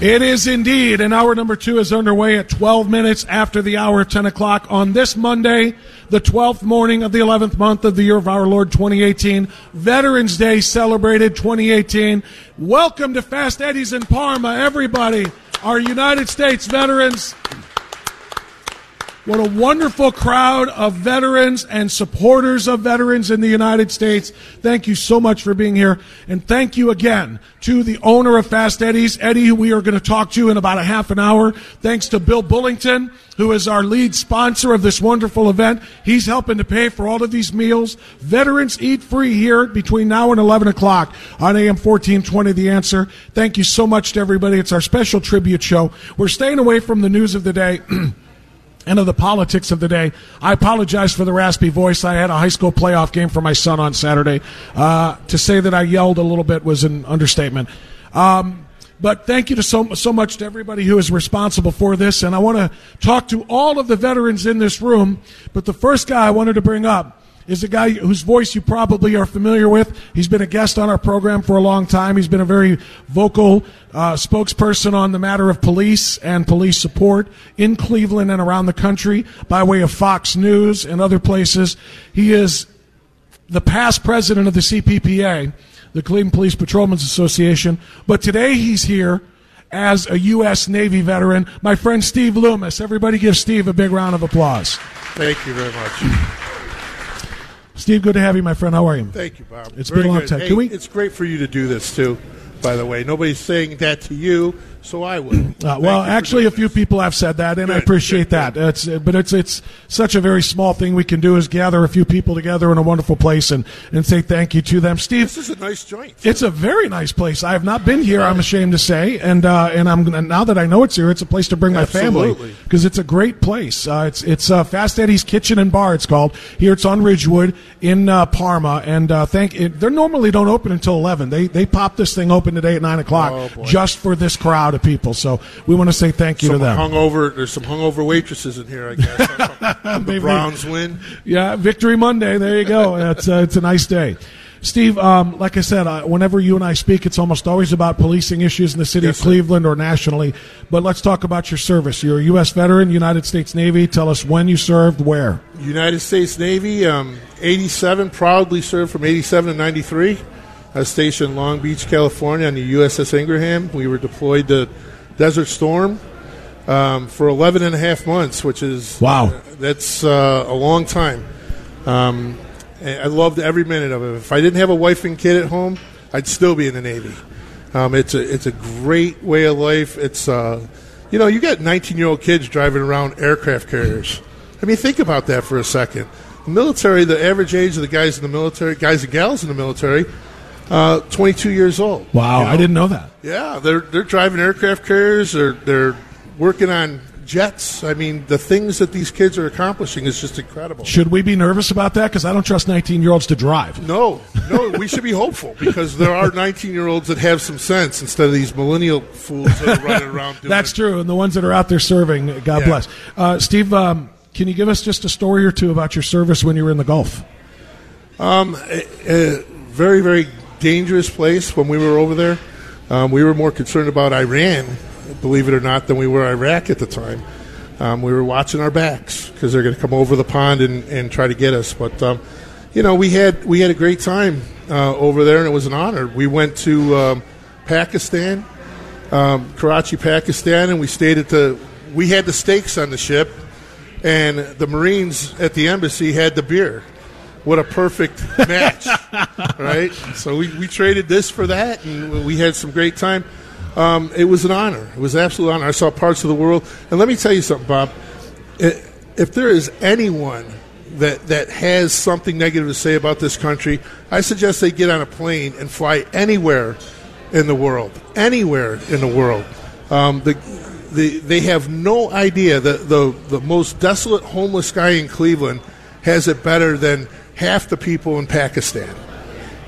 It is indeed. And hour number two is underway at 12 minutes after the hour of 10 o'clock on this Monday, the 12th morning of the 11th month of the year of our Lord 2018. Veterans Day celebrated 2018. Welcome to Fast Eddie's in Parma, everybody. Our United States veterans. What a wonderful crowd of veterans and supporters of veterans in the United States. Thank you so much for being here. And thank you again to the owner of Fast Eddie's, Eddie, who we are going to talk to in about a half an hour. Thanks to Bill Bullington, who is our lead sponsor of this wonderful event. He's helping to pay for all of these meals. Veterans eat free here between now and 11 o'clock on AM 1420 The Answer. Thank you so much to everybody. It's our special tribute show. We're staying away from the news of the day. and of the politics of the day. I apologize for the raspy voice. I had a high school playoff game for my son on Saturday. Uh, to say that I yelled a little bit was an understatement. Um, but thank you to so, so much to everybody who is responsible for this. And I want to talk to all of the veterans in this room. But the first guy I wanted to bring up is a guy whose voice you probably are familiar with. He's been a guest on our program for a long time. He's been a very vocal uh, spokesperson on the matter of police and police support in Cleveland and around the country by way of Fox News and other places. He is the past president of the CPPA, the Cleveland Police Patrolmen's Association, but today he's here as a U.S. Navy veteran, my friend Steve Loomis. Everybody give Steve a big round of applause. Thank you very much. Steve, good to have you, my friend. How are you? Thank you, Bob. It's Very been a long good. time. Hey, Can we? It's great for you to do this too. By the way, nobody's saying that to you, so I will. Uh, well, actually, a few people have said that, and I appreciate good, that. It's, but it's it's such a very small thing we can do is gather a few people together in a wonderful place and, and say thank you to them. Steve, This is a nice joint. it's a very nice place. I have not been here. I'm ashamed to say, and uh, and I'm now that I know it's here, it's a place to bring my family because it's a great place. Uh, it's it's uh, Fast Eddie's Kitchen and Bar. It's called here. It's on Ridgewood in uh, Parma, and uh, thank. It, they normally don't open until eleven. They they pop this thing open today at nine o'clock Oh, just for this crowd of people. So we want to say thank you Some to them. hungover. There's some hungover waitresses in here, I guess. the Browns win. Yeah, Victory Monday. There you go. It's uh, it's a nice day. Steve, um, like I said, uh, whenever you and I speak, it's almost always about policing issues in the city Yes, of sir. Cleveland or nationally. But let's talk about your service. You're a U.S. veteran, United States Navy. Tell us when you served, where. United States Navy, um, 87, proudly served from 87 to 93. I was stationed in Long Beach, California on the USS Ingraham. We were deployed to Desert Storm um, for 11 and a half months, which is Wow. that's uh, a long time. Um, I loved every minute of it. If I didn't have a wife and kid at home, I'd still be in the Navy. Um, it's a it's a great way of life. It's uh, You know, you got 19 year old kids driving around aircraft carriers. I mean, think about that for a second. The military, the average age of the guys in the military, guys and gals in the military, uh, 22 years old. Wow, You know? I didn't know that. Yeah, they're they're driving aircraft carriers. They're they're working on jets. I mean, the things that these kids are accomplishing is just incredible. Should we be nervous about that? Because I don't trust 19 year olds to drive. No, no, we should be hopeful because there are 19 year olds that have some sense instead of these millennial fools that are running around doing That's true. And the ones that are out there serving, God Yeah. bless. Uh, Steve, um, can you give us just a story or two about your service when you were in the Gulf? a very, very dangerous place when we were over there. Um, we were more concerned about Iran, believe it or not, than we were Iraq at the time. Um, we were watching our backs because they're going to come over the pond and, and try to get us. But um, you know, we had we had a great time uh, over there, and it was an honor. We went to um, Pakistan, um, Karachi, Pakistan, and we stayed at the. We had the steaks on the ship, and the Marines at the embassy had the beer. What a perfect match, right? So we, we traded this for that, and we had some great time. Um, it was an honor. It was an absolute honor. I saw parts of the world, and let me tell you something, Bob. If there is anyone that that has something negative to say about this country, I suggest they get on a plane and fly anywhere in the world, anywhere in the world. Um, the, the, they have no idea that the, the most desolate homeless guy in Cleveland has it better than half the people in Pakistan.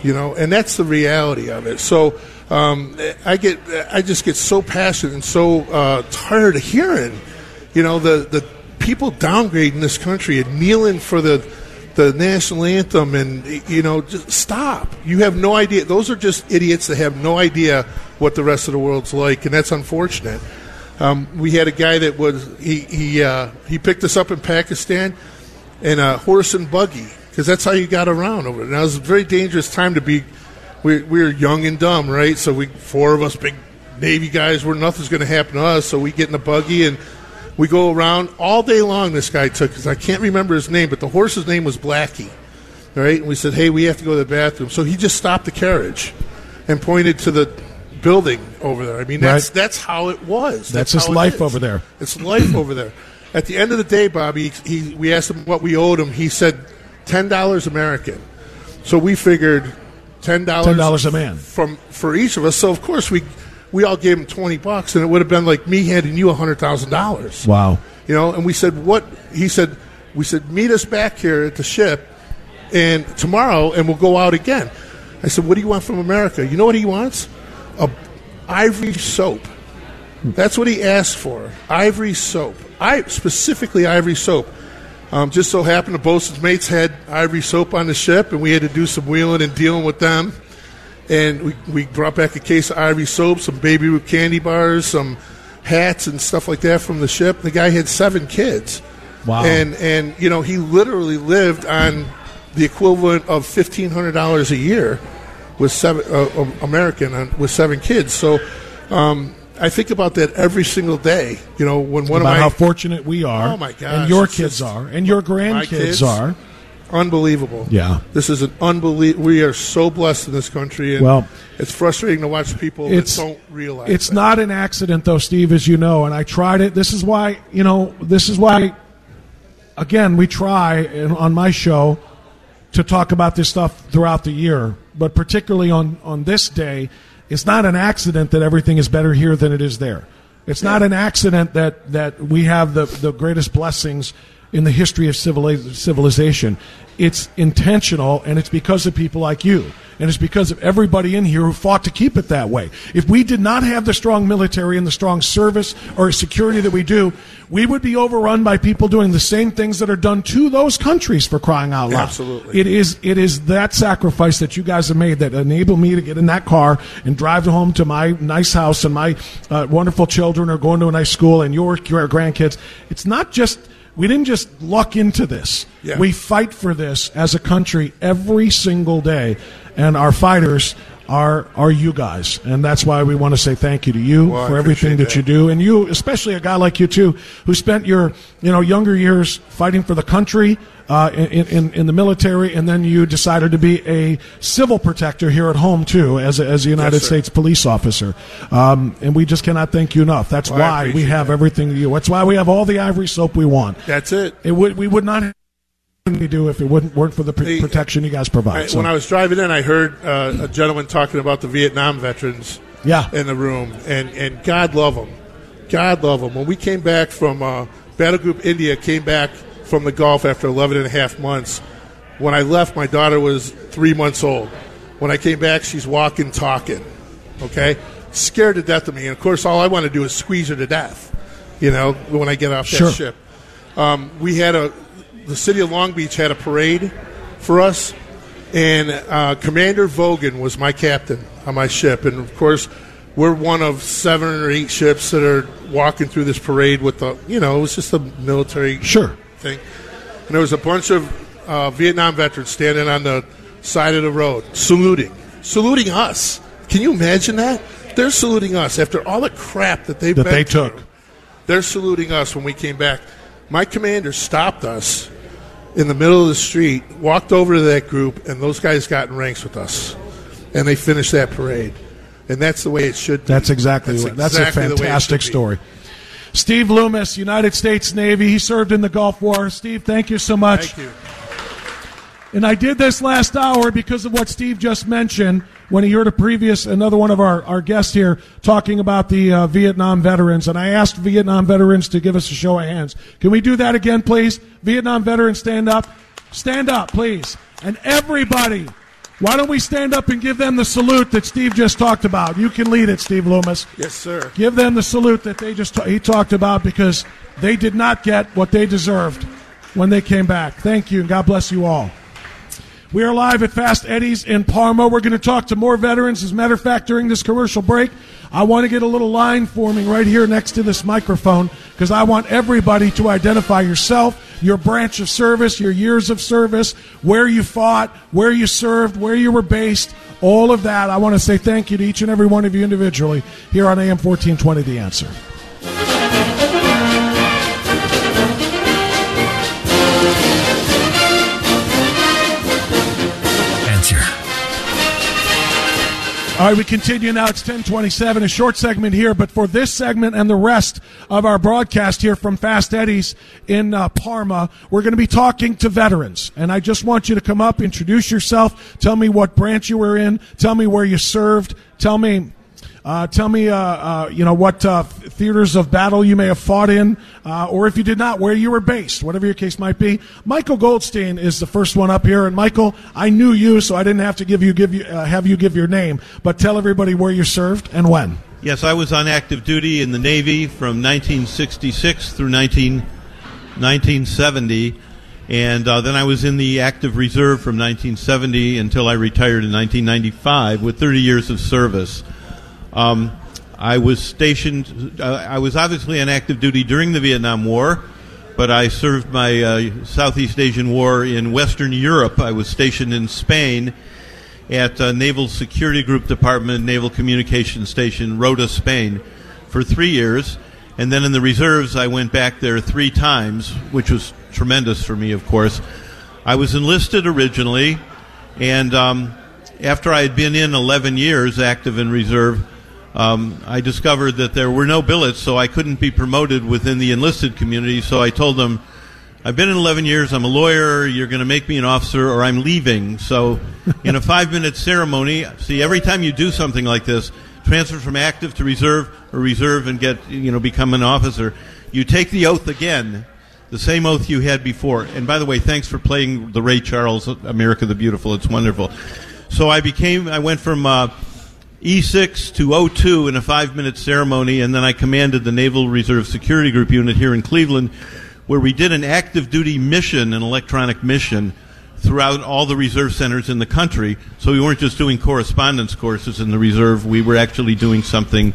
You know, and that's the reality of it. So um, I get, I just get so passionate and so uh, tired of hearing, you know, the the people downgrading this country and kneeling for the the national anthem and you know just stop you have no idea those are just idiots that have no idea what the rest of the world's like and that's unfortunate um, we had a guy that was he he uh, he picked us up in Pakistan in a horse and buggy because that's how you got around over there. Now it was a very dangerous time to be. We, we were young and dumb, right? So we four of us, big Navy guys, where nothing's going to happen to us. So we get in the buggy and we go around all day long. This guy took because I can't remember his name, but the horse's name was Blackie. Right? And we said, "Hey, we have to go to the bathroom." So he just stopped the carriage and pointed to the building over there. I mean, that's Right. that's how it was. That's his life over there. It's life over there. At the end of the day, Bobby, he, we asked him what we owed him. He said ten dollars American. So we figured ten dollars $10 a man. from for each of us. So of course we we all gave him twenty bucks, and it would have been like me handing you hundred thousand dollars. Wow. You know, and we said what he said. We said meet us back here at the ship, and tomorrow, and we'll go out again. I said, what do you want from America? You know what he wants? A ivory soap. That's what he asked for. Ivory soap. I specifically ivory soap. Um, just so happened the bosun's mates had ivory soap on the ship, and we had to do some wheeling and dealing with them. And we, we brought back a case of ivory soap, some baby Ruth candy bars, some hats and stuff like that from the ship. The guy had seven kids. Wow. And and you know he literally lived on the equivalent of fifteen hundred dollars a year with seven uh, American uh, with seven kids. So um, I think about that every single day. You know when one about of my how fortunate we are. Oh, my gosh, And your kids just- are. And your grandkids kids, are. unbelievable. Yeah. this is an unbelievable. We are so blessed in this country, and Well, it's frustrating to watch people that it's don't realize. it's that. not an accident though steve as you know and i tried it this is why you know this is why again we try on my show to talk about this stuff throughout the year but particularly on on this day it's not an accident that everything is better here than it is there. It's not an accident that that we have the the greatest blessings in the history of civilization it's intentional and it's because of people like you and it's because of everybody in here who fought to keep it that way. If we did not have the strong military and the strong service or security that we do, we would be overrun by people doing the same things that are done to those countries for crying out loud. Absolutely. It is it is that sacrifice that you guys have made that enable me to get in that car and drive home to my nice house and my uh, wonderful children are going to a nice school and your, your grandkids. It's not just we didn't just luck into this. Yeah. We fight for this as a country every single day, and our fighters are are you guys, and that's why we want to say thank you to you Well, for everything that, appreciate you do, and you, especially a guy like you too, who spent your you know younger years fighting for the country uh, in, in in the military, and then you decided to be a civil protector here at home too, as a, as a United sir. States police officer, um, and we just cannot thank you enough. That's Well, why we have that. everything you. That's why we have all the ivory soap we want. That's it. It would we would not. have We do if it wouldn't weren't for the pr- protection you guys provide. I, So- when I was driving in, I heard uh, a gentleman talking about the Vietnam veterans Yeah. in the room, and, and God love them. God love them. When we came back from uh, Battle Group India, came back from the Gulf after 11 and a half months. When I left, my daughter was three months old. When I came back, she's walking, talking. Okay? Scared to death of me. And of course, all I want to do is squeeze her to death, you know, when I get off Sure. that ship. Um, we had a, the city of Long Beach had a parade for us, and uh, Commander Vogan was my captain on my ship. And of course, we're one of seven or eight ships that are walking through this parade with the, you know, it was just a military Sure. Thing. And there was a bunch of uh, Vietnam veterans standing on the side of the road, saluting, saluting us. Can you imagine that? They're saluting us after all the crap that they've That been they through. took. They're saluting us when we came back. My commander stopped us in the middle of the street, walked over to that group, and those guys got in ranks with us, and they finished that parade. And that's the way it should be. That's exactly what. That's exactly a the way it fantastic story. Steve Loomis, United States Navy. He served in the Gulf War. Steve, thank you so much. Thank you. And I did this last hour because of what Steve just mentioned when he heard a previous, another one of our, our guests here talking about the uh, Vietnam veterans. And I asked Vietnam veterans to give us a show of hands. Can we do that again, please? Vietnam veterans, stand up. Stand up, please. And everybody, why don't we stand up and give them the salute that Steve just talked about? You can lead it, Steve Loomis. Yes, sir. Give them the salute that they just he talked about because they did not get what they deserved when they came back. Thank you, and God bless you all. We are live at Fast Eddie's in Parma. We're going to talk to more veterans. As a matter of fact, during this commercial break, I want to get a little line forming right here next to this microphone because I want everybody to identify yourself, your branch of service, your years of service, where you fought, where you served, where you were based, all of that. I want to say thank you to each and every one of you individually here on AM 1420 The Answer. Answer. All right, we continue now. It's 1027, a short segment here, but for this segment and the rest of our broadcast here from Fast Eddie's in uh, Parma, we're going to be talking to veterans. And I just want you to come up, introduce yourself, tell me what branch you were in, tell me where you served, tell me. Uh, tell me, uh, uh, you know, what uh, theaters of battle you may have fought in, uh, or if you did not, where you were based, whatever your case might be. Michael Goldstein is the first one up here, and Michael, I knew you, so I didn't have to give you give you uh, have you give your name, but tell everybody where you served and when. Yes, I was on active duty in the Navy from 1966 through 19, 1970, and uh, then I was in the active reserve from 1970 until I retired in 1995 with 30 years of service. Um, I was stationed, uh, I was obviously on active duty during the Vietnam War, but I served my uh, Southeast Asian War in Western Europe. I was stationed in Spain at uh, Naval Security Group Department, Naval Communications Station, Rota, Spain, for three years. And then in the reserves, I went back there three times, which was tremendous for me, of course. I was enlisted originally, and um, after I had been in 11 years active in reserve, um, I discovered that there were no billets, so I couldn't be promoted within the enlisted community. So I told them, I've been in 11 years. I'm a lawyer. You're going to make me an officer, or I'm leaving. So, in a five-minute ceremony, see, every time you do something like this, transfer from active to reserve, or reserve and get, you know, become an officer, you take the oath again, the same oath you had before. And by the way, thanks for playing the Ray Charles "America the Beautiful." It's wonderful. So I became, I went from. Uh, E6 to O2 in a five minute ceremony, and then I commanded the Naval Reserve Security Group unit here in Cleveland, where we did an active duty mission, an electronic mission, throughout all the reserve centers in the country. So we weren't just doing correspondence courses in the reserve, we were actually doing something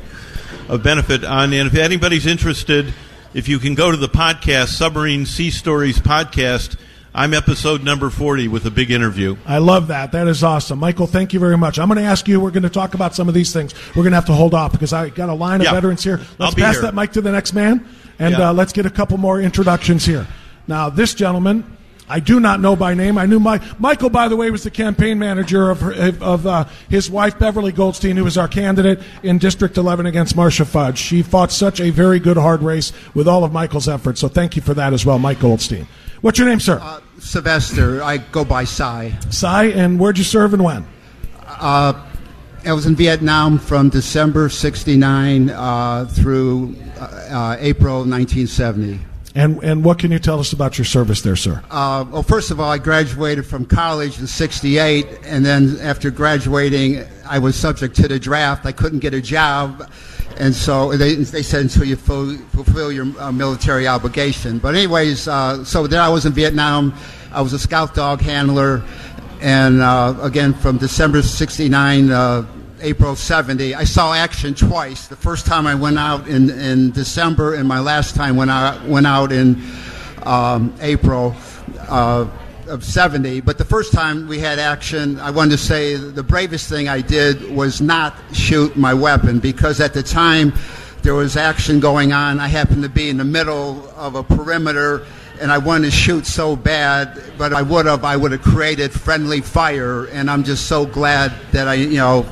of benefit on. And if anybody's interested, if you can go to the podcast, Submarine Sea Stories podcast, I'm episode number 40 with a big interview. I love that. That is awesome. Michael, thank you very much. I'm going to ask you, we're going to talk about some of these things. We're going to have to hold off because I got a line of Yeah. veterans here. Let's pass here. that mic to the next man, and Yeah. uh, let's get a couple more introductions here. Now, this gentleman, I do not know by name. I knew my, Michael, by the way, was the campaign manager of, her, of uh, his wife, Beverly Goldstein, who was our candidate in District 11 against Marcia Fudge. She fought such a very good, hard race with all of Michael's efforts. So thank you for that as well, Mike Goldstein. What's your name, sir? Uh, Sylvester. I go by Cy. Cy, and where'd you serve and when? Uh, I was in Vietnam from December 69 uh, through uh, uh, April 1970. And, and what can you tell us about your service there, sir? Uh, well, first of all, I graduated from college in '68, and then after graduating, I was subject to the draft. I couldn't get a job, and so they, they said until you full, fulfill your uh, military obligation. But anyways, uh, so then I was in Vietnam. I was a scout dog handler, and uh, again from December '69. Uh, April 70. I saw action twice. The first time I went out in, in December, and my last time when I went out in um, April uh, of 70. But the first time we had action, I wanted to say the bravest thing I did was not shoot my weapon because at the time there was action going on. I happened to be in the middle of a perimeter and I wanted to shoot so bad, but I would have I would have created friendly fire, and I'm just so glad that I you know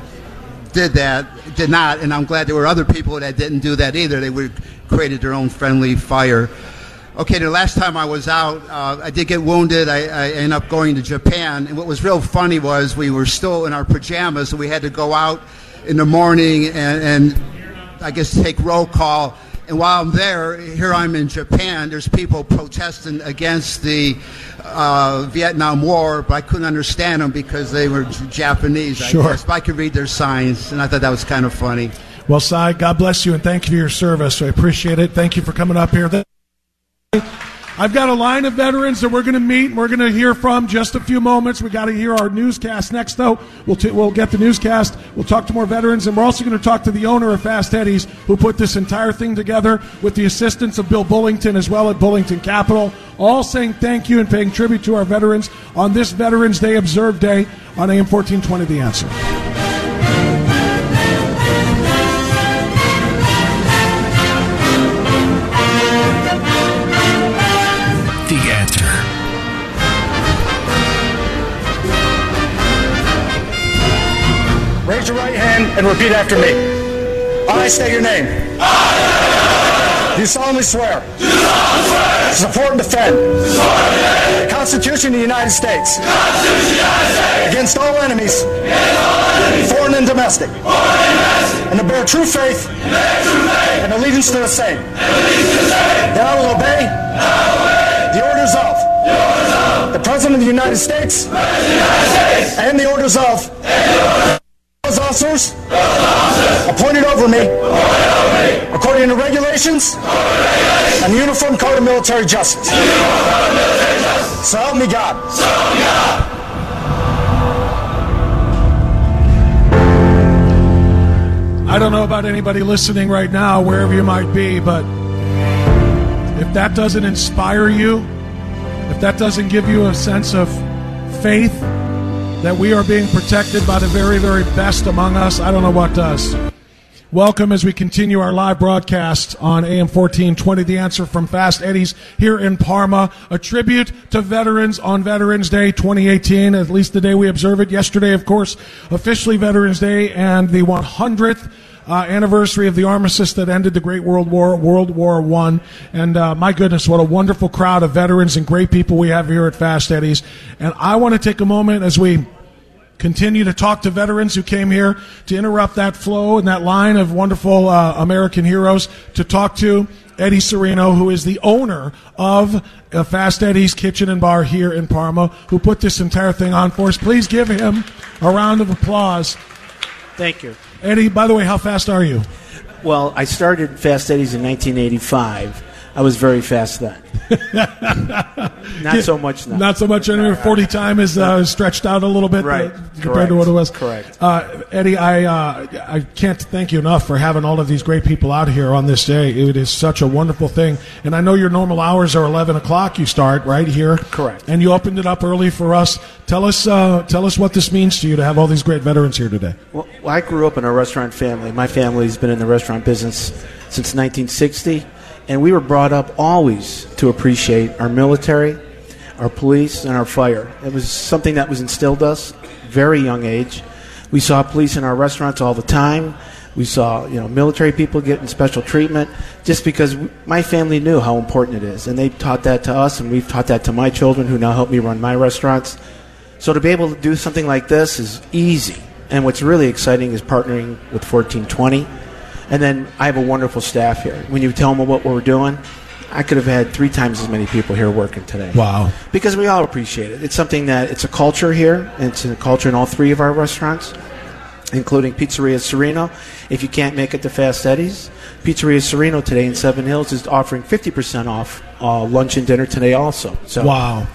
did that, did not, and I'm glad there were other people that didn't do that either. They would created their own friendly fire. Okay, the last time I was out, uh, I did get wounded. I, I ended up going to Japan, and what was real funny was we were still in our pajamas, and we had to go out in the morning and, and I guess take roll call. And while I'm there, here I'm in Japan. There's people protesting against the uh, Vietnam War, but I couldn't understand them because they were Japanese. I Sure. guess, but I could read their signs, and I thought that was kind of funny. Well, Cy, God bless you and thank you for your service. I appreciate it. Thank you for coming up here. I've got a line of veterans that we're going to meet and we're going to hear from just a few moments. We got to hear our newscast next, though. We'll, t- we'll get the newscast. We'll talk to more veterans, and we're also going to talk to the owner of Fast Eddie's, who put this entire thing together with the assistance of Bill Bullington as well at Bullington Capital. All saying thank you and paying tribute to our veterans on this Veterans Day observed day on AM 1420 The Answer. Raise your right hand and repeat after me. I state your name. I Do solemnly swear. To support and defend. The Constitution of the United States. Against all enemies. Foreign and domestic. And to bear true faith. And allegiance to the same. That I will obey. The orders of. The President of the United States. And the orders of. Those officers appointed over me according to regulations and the Uniform Code of Military Justice. So help me God. I don't know about anybody listening right now, wherever you might be, but if that doesn't inspire you, if that doesn't give you a sense of faith that we are being protected by the very, very best among us, I don't know what does. Welcome as we continue our live broadcast on AM 1420, The Answer from Fast Eddie's here in Parma. A tribute to veterans on Veterans Day 2018, at least the day we observe it. Yesterday, of course, officially Veterans Day and the 100th uh, anniversary of the armistice that ended the Great World War, World War One. And uh, my goodness, what a wonderful crowd of veterans and great people we have here at Fast Eddie's. And I want to take a moment as we continue to talk to veterans who came here to interrupt that flow and that line of wonderful uh, American heroes to talk to Eddie Sereno, who is the owner of uh, Fast Eddie's Kitchen and Bar here in Parma, who put this entire thing on for us. Please give him a round of applause. Thank you. Eddie, by the way, how fast are you? Well, I started Fast Eddie's in 1985. I was very fast then. Not so much now. Not so much anymore. Forty time is uh, stretched out a little bit, Right. uh, compared Correct. to what it was. Correct. Uh, Eddie, I uh, I can't thank you enough for having all of these great people out here on this day. It is such a wonderful thing, and I know your normal hours are eleven o'clock. You start right here, Correct. And you opened it up early for us. Tell us, uh, tell us what this means to you to have all these great veterans here today. Well, well, I grew up in a restaurant family. My family's been in the restaurant business since 1960, and we were brought up always to appreciate our military, our police, and our fire. It was something that was instilled us very young age. We saw police in our restaurants all the time. We saw, you know, military people getting special treatment just because my family knew how important it is, and they taught that to us, and we've taught that to my children who now help me run my restaurants. So to be able to do something like this is easy. And what's really exciting is partnering with 1420. And then I have a wonderful staff here. When you tell them what we're doing, I could have had three times as many people here working today. Wow. Because we all appreciate it. It's something that it's a culture here, and it's a culture in all three of our restaurants, including Pizzeria Sereno. If you can't make it to Fast Eddie's, Pizzeria Sereno today in Seven Hills is offering 50% off uh, lunch and dinner today also. So Wow.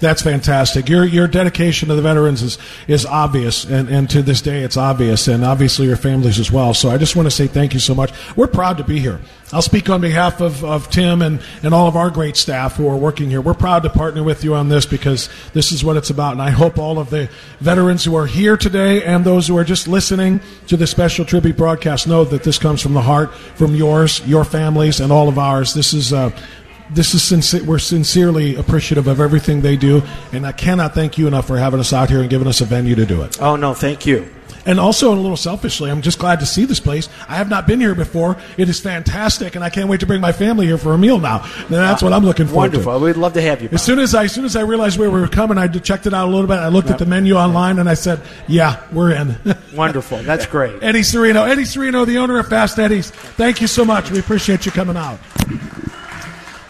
That's fantastic. Your your dedication to the veterans is, is obvious, and, and to this day it's obvious, and obviously your families as well. So I just want to say thank you so much. We're proud to be here. I'll speak on behalf of, of Tim and, and all of our great staff who are working here. We're proud to partner with you on this because this is what it's about, and I hope all of the veterans who are here today and those who are just listening to the special tribute broadcast know that this comes from the heart, from yours, your families, and all of ours. This is. Uh, this is sincere, we're sincerely appreciative of everything they do, and I cannot thank you enough for having us out here and giving us a venue to do it. Oh no, thank you. And also, a little selfishly, I'm just glad to see this place. I have not been here before. It is fantastic, and I can't wait to bring my family here for a meal now. And that's what I'm looking forward Wonderful. to. Wonderful. We'd love to have you. As soon as I, as soon as I realized where we were coming, I checked it out a little bit. I looked at the menu online, and I said, "Yeah, we're in." Wonderful. That's great. Eddie Sereno, Eddie Sereno, the owner of Fast Eddie's. Thank you so much. We appreciate you coming out.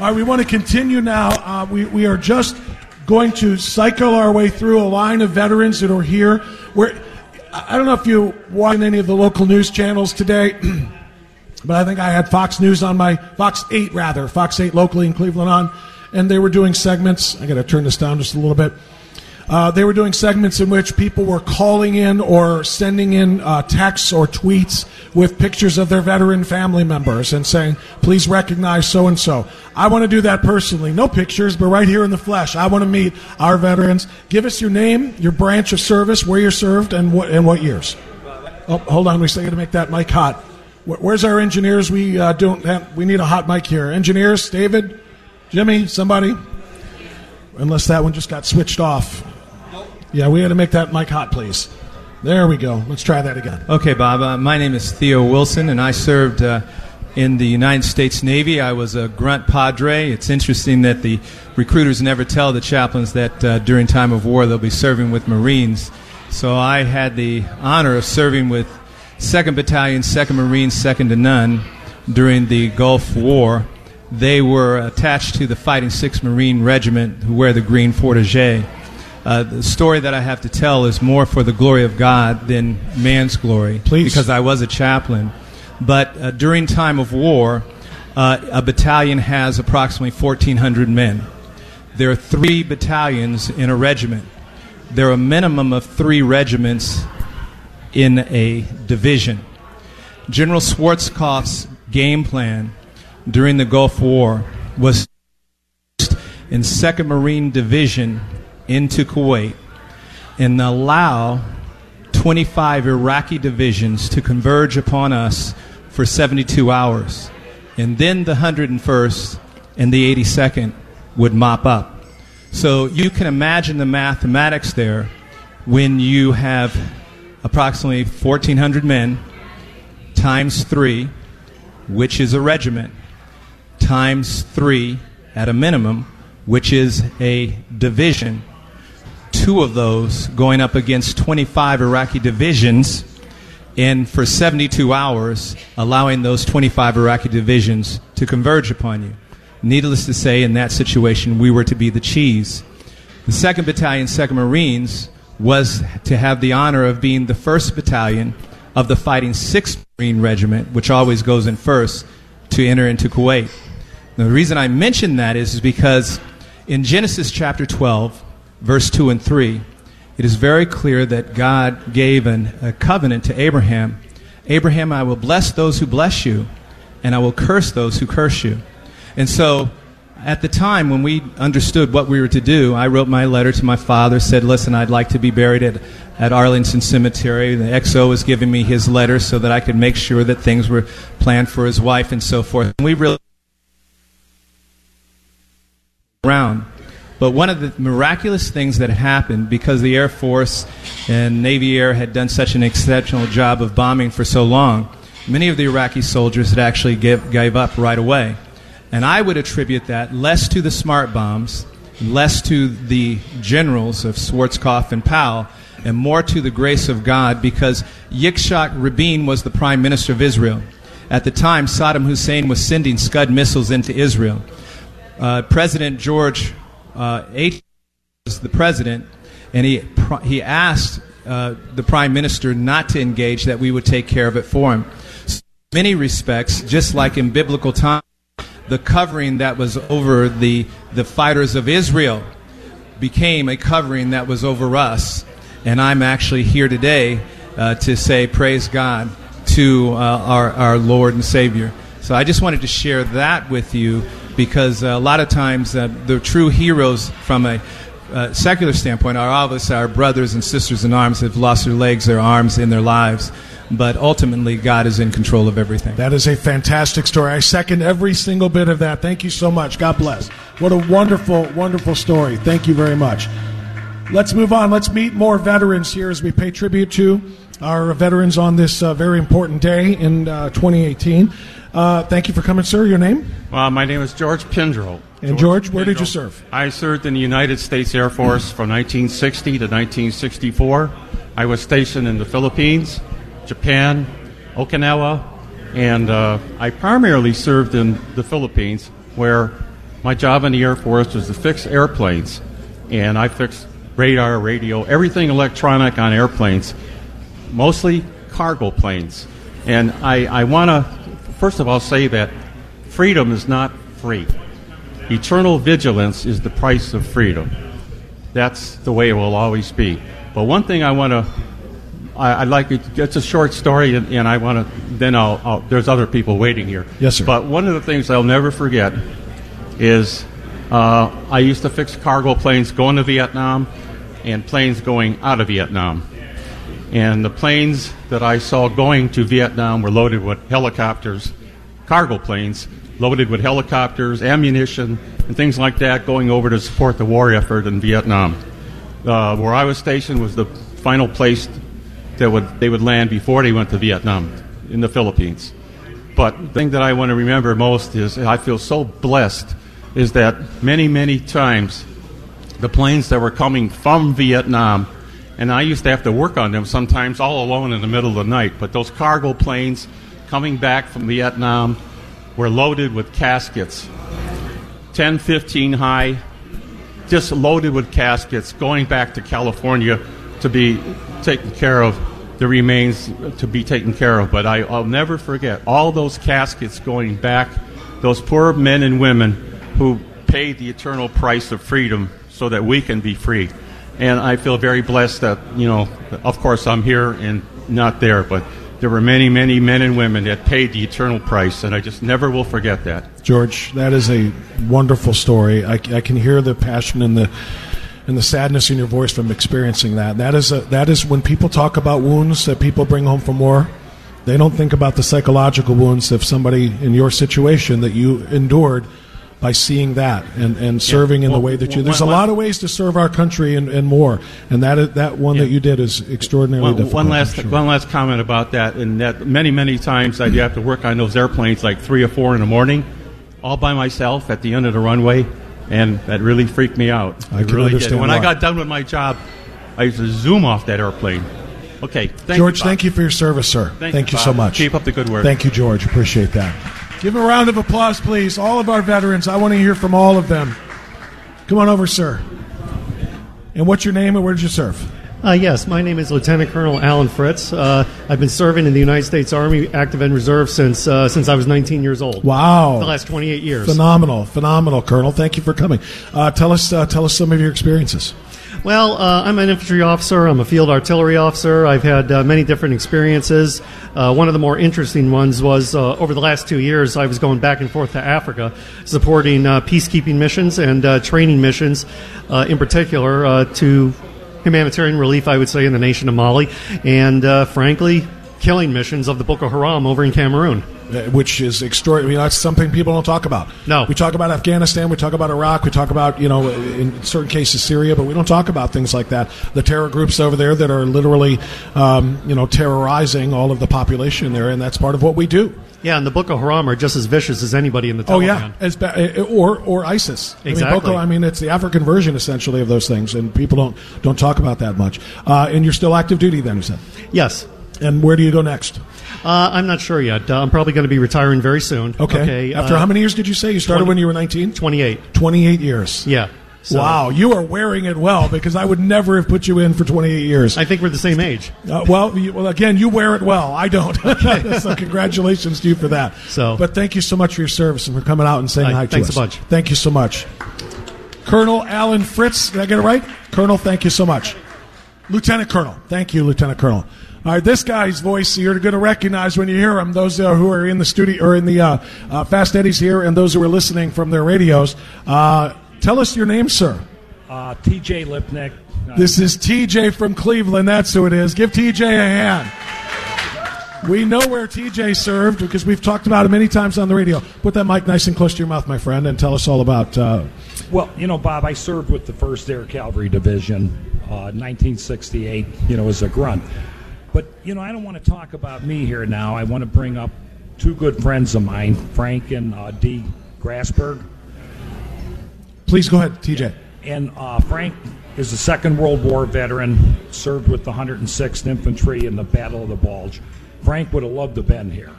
All right, we want to continue now. Uh, we, we are just going to cycle our way through a line of veterans that are here. We're, I don't know if you watch any of the local news channels today, but I think I had Fox News on my Fox 8 rather, Fox 8 locally in Cleveland on, and they were doing segments. I got to turn this down just a little bit. Uh, they were doing segments in which people were calling in or sending in uh, texts or tweets with pictures of their veteran family members and saying, please recognize so and so. I want to do that personally. No pictures, but right here in the flesh. I want to meet our veterans. Give us your name, your branch of service, where you're served, and what, and what years. Oh, hold on. We still got to make that mic hot. Where's our engineers? We uh, don't have, we need a hot mic here. Engineers, David, Jimmy, somebody. Unless that one just got switched off. Yeah, we got to make that mic hot, please. There we go. Let's try that again. Okay, Bob. Uh, my name is Theo Wilson, and I served uh, in the United States Navy. I was a grunt padre. It's interesting that the recruiters never tell the chaplains that uh, during time of war they'll be serving with Marines. So I had the honor of serving with 2nd Battalion, 2nd Marines, 2nd to none during the Gulf War. They were attached to the Fighting 6th Marine Regiment, who wear the green fourragère. Uh, the story that I have to tell is more for the glory of God than man's glory. Please. Because I was a chaplain. But uh, during time of war, uh, a battalion has approximately 1,400 men. There are three battalions in a regiment. There are a minimum of three regiments in a division. General Schwarzkopf's game plan during the Gulf War was in 2nd Marine Division into Kuwait and allow 25 Iraqi divisions to converge upon us for 72 hours. And then the 101st and the 82nd would mop up. So you can imagine the mathematics there when you have approximately 1,400 men times three, which is a regiment, times three at a minimum, which is a division. Two of those going up against 25 Iraqi divisions, and for 72 hours, allowing those 25 Iraqi divisions to converge upon you. Needless to say, in that situation, we were to be the cheese. The 2nd Battalion, 2nd Marines, was to have the honor of being the 1st Battalion of the Fighting 6th Marine Regiment, which always goes in first, to enter into Kuwait. Now, the reason I mention that is, is because in Genesis chapter 12, verse 2 and 3, it is very clear that God gave an, a covenant to Abraham. Abraham, I will bless those who bless you, and I will curse those who curse you. And so, at the time when we understood what we were to do, I wrote my letter to my father, said, Listen, I'd like to be buried at, at Arlington Cemetery. The XO was giving me his letter so that I could make sure that things were planned for his wife and so forth. And we really around. But one of the miraculous things that happened because the Air Force and Navy Air had done such an exceptional job of bombing for so long, many of the Iraqi soldiers had actually give, gave up right away. And I would attribute that less to the smart bombs, less to the generals of Schwarzkopf and Powell, and more to the grace of God because Yitzhak Rabin was the prime minister of Israel. At the time, Saddam Hussein was sending Scud missiles into Israel. Uh, president George uh, H. was the president, and he, he asked uh, the prime minister not to engage, that we would take care of it for him. So in many respects, just like in biblical times, the covering that was over the, the fighters of Israel became a covering that was over us. And I'm actually here today uh, to say, Praise God to uh, our, our Lord and Savior. So I just wanted to share that with you because a lot of times uh, the true heroes from a uh, secular standpoint are all of us, our brothers and sisters in arms have lost their legs, their arms, in their lives. But ultimately, God is in control of everything. That is a fantastic story. I second every single bit of that. Thank you so much. God bless. What a wonderful, wonderful story. Thank you very much. Let's move on. Let's meet more veterans here as we pay tribute to our veterans on this uh, very important day in uh, 2018. Uh, thank you for coming, sir. Your name? Uh, my name is George Pindrell. And George, where did you serve? I served in the United States Air Force from 1960 to 1964. I was stationed in the Philippines, Japan, Okinawa, and uh, I primarily served in the Philippines, where my job in the Air Force was to fix airplanes, and I fixed radar, radio, everything electronic on airplanes, mostly cargo planes. And I, I want to first of all say that freedom is not free. Eternal vigilance is the price of freedom. That's the way it will always be. But one thing I want to, I, would like to, it's a short story, and, and I want to, then I'll, I'll, there's other people waiting here. Yes, sir. But one of the things I'll never forget is uh, I used to fix cargo planes going to Vietnam and planes going out of Vietnam. And the planes that I saw going to Vietnam were loaded with helicopters, cargo planes, loaded with helicopters, ammunition, and things like that going over to support the war effort in Vietnam. Uh, where I was stationed was the final place that would, they would land before they went to Vietnam in the Philippines. But the thing that I want to remember most is I feel so blessed is that many, many times the planes that were coming from Vietnam and I used to have to work on them sometimes all alone in the middle of the night. But those cargo planes coming back from Vietnam were loaded with caskets 10, 15 high, just loaded with caskets going back to California to be taken care of, the remains to be taken care of. But I, will never forget all those caskets going back, those poor men and women who paid the eternal price of freedom so that we can be free and I feel very blessed that you know, of course, I'm here and not there, but there were many, many men and women that paid the eternal price, and I just never will forget that. George, that is a wonderful story. I, I can hear the passion and the and the sadness in your voice from experiencing that. That is a, that is when people talk about wounds that people bring home from war. They don't think about the psychological wounds of somebody in your situation that you endured by seeing that and, and serving yeah. in well, the way that you. There's one, a lot of ways to serve our country and, and more, and that that one yeah. that you did is extraordinarily one, difficult. One last sure. one last comment about that, and that many many times I have to work on those airplanes like three or four in the morning, all by myself at the end of the runway, and that really freaked me out. I it really. Did. When why. I got done with my job, I used to zoom off that airplane. Okay, thank George. You, thank you for your service, sir. Thank, thank you, you so much. Keep up the good work. Thank you, George. Appreciate that. Give him a round of applause, please. All of our veterans. I want to hear from all of them. Come on over, sir. And what's your name and where did you serve? Uh, yes, my name is Lieutenant Colonel Alan Fritz. Uh, I've been serving in the United States Army Active and Reserve since uh, since I was 19 years old. Wow, the last 28 years. Phenomenal, phenomenal, Colonel. Thank you for coming. Uh, tell us, uh, tell us some of your experiences. Well, uh, I'm an infantry officer. I'm a field artillery officer. I've had uh, many different experiences. Uh, one of the more interesting ones was uh, over the last two years, I was going back and forth to Africa, supporting uh, peacekeeping missions and uh, training missions, in particular to humanitarian relief, I would say, in the nation of Mali, and frankly, killing missions of the Boko Haram over in Cameroon. Which is extraordinary. I mean, that's something people don't talk about. No, we talk about Afghanistan, we talk about Iraq, we talk about you know, in certain cases Syria, but we don't talk about things like that. The terror groups over there that are literally, um, you know, terrorizing all of the population there, and that's part of what we do. Yeah, and the Boko Haram are just as vicious as anybody in the Taliban. Oh yeah, as ba- or or ISIS. Exactly. I mean, Boko, I mean, it's the African version essentially of those things, and people don't don't talk about that much. Uh, and you're still active duty, then you said? Yes. And where do you go next? Uh, I'm not sure yet. Uh, I'm probably going to be retiring very soon. Okay. okay After uh, how many years did you say you started 20 when you were 19? 28. 28 years. Yeah. So- wow, you are wearing it well because I would never have put you in for 28 years. I think we're the same age. Uh, well, you, well, again, you wear it well. I don't. so congratulations to you for that. So- but thank you so much for your service and for coming out and saying right, hi to us. thanks a bunch. Thank you so much, Colonel Alan Fritz. Did I get it right? Colonel, thank you so much. Lieutenant Colonel, thank you, Lieutenant Colonel. All right, this guy's voice you're going to recognize when you hear him. Those uh, who are in the studio or in the uh, uh, Fast Eddies here, and those who are listening from their radios. Uh, tell us your name, sir. Uh, TJ Lipnick. This is TJ from Cleveland. That's who it is. Give TJ a hand. We know where TJ served because we've talked about it many times on the radio. Put that mic nice and close to your mouth, my friend, and tell us all about. Uh, Well, you know, Bob, I served with the 1st Air Cavalry Division, uh, 1968, you know, as a grunt. But, you know, I don't want to talk about me here now. I want to bring up two good friends of mine, Frank and uh, Dee Grassberg. please go ahead, TJ. And uh, Frank is a Second World War veteran, served with the 106th Infantry in the Battle of the Bulge. Frank would have loved to have been here,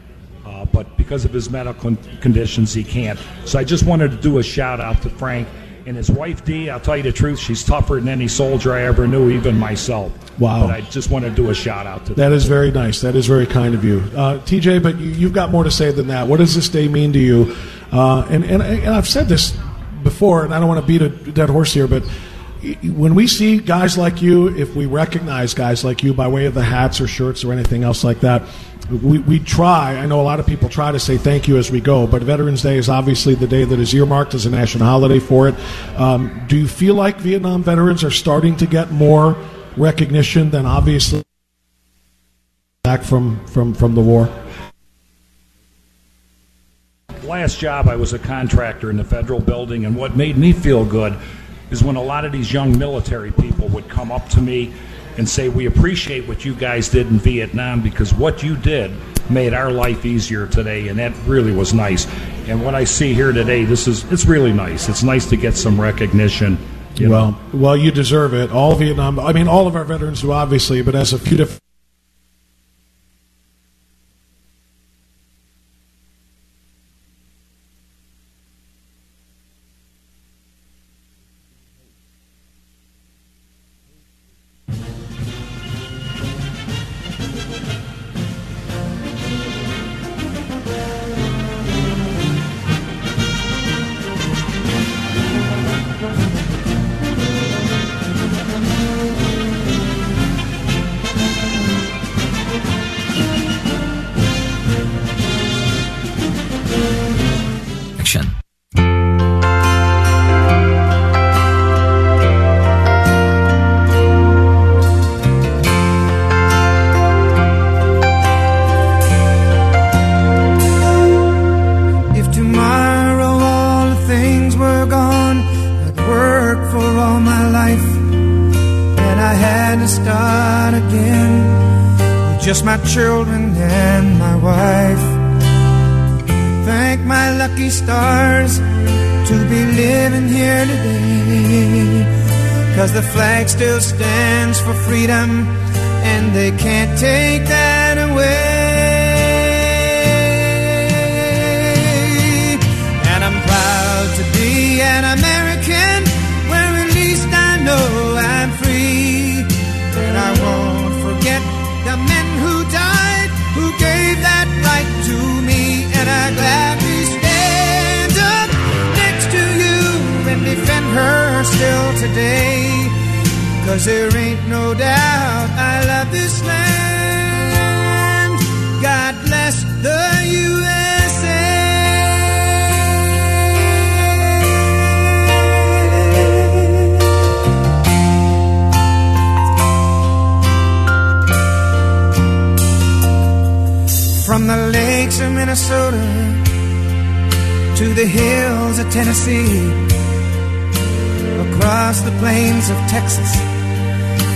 uh, but because of his medical conditions, he can't. So I just wanted to do a shout out to Frank and his wife Dee. I'll tell you the truth, she's tougher than any soldier I ever knew, even myself. Wow. But I just want to do a shout out to them. That is very nice. That is very kind of you, uh, TJ. But you, you've got more to say than that. What does this day mean to you? Uh, and, and and I've said this before, and I don't want to beat a dead horse here, but when we see guys like you, if we recognize guys like you by way of the hats or shirts or anything else like that, we, we try. I know a lot of people try to say thank you as we go, but Veterans Day is obviously the day that is earmarked as a national holiday for it. Um, do you feel like Vietnam veterans are starting to get more recognition than obviously back from, from, from the war? last job I was a contractor in the federal building, and what made me feel good is when a lot of these young military people would come up to me and say, "We appreciate what you guys did in Vietnam because what you did made our life easier today," and that really was nice. And what I see here today, this is it's really nice. It's nice to get some recognition. you know. Well, well, you deserve it. All Vietnam. I mean, all of our veterans do, obviously, but as a few different. the flag still stands for freedom, and they can't take that away. And I'm proud to be an American, where at least I know I'm free. And I won't forget the men who died, who gave that right to me, and I gladly stand up next to you and defend her still today. Cause there ain't no doubt I love this land. God bless the USA. From the lakes of Minnesota to the hills of Tennessee, across the plains of Texas,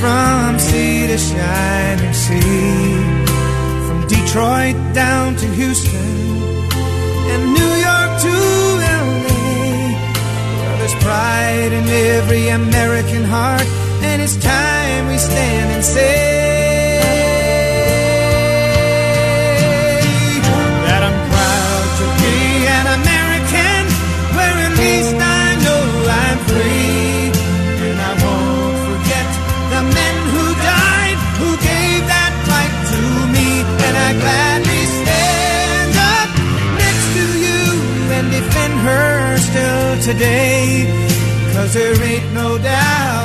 from sea to shining sea, from Detroit down to Houston, and New York to LA. Well, there's pride in every American heart, and it's time we stand and say. Today. Cause there ain't no doubt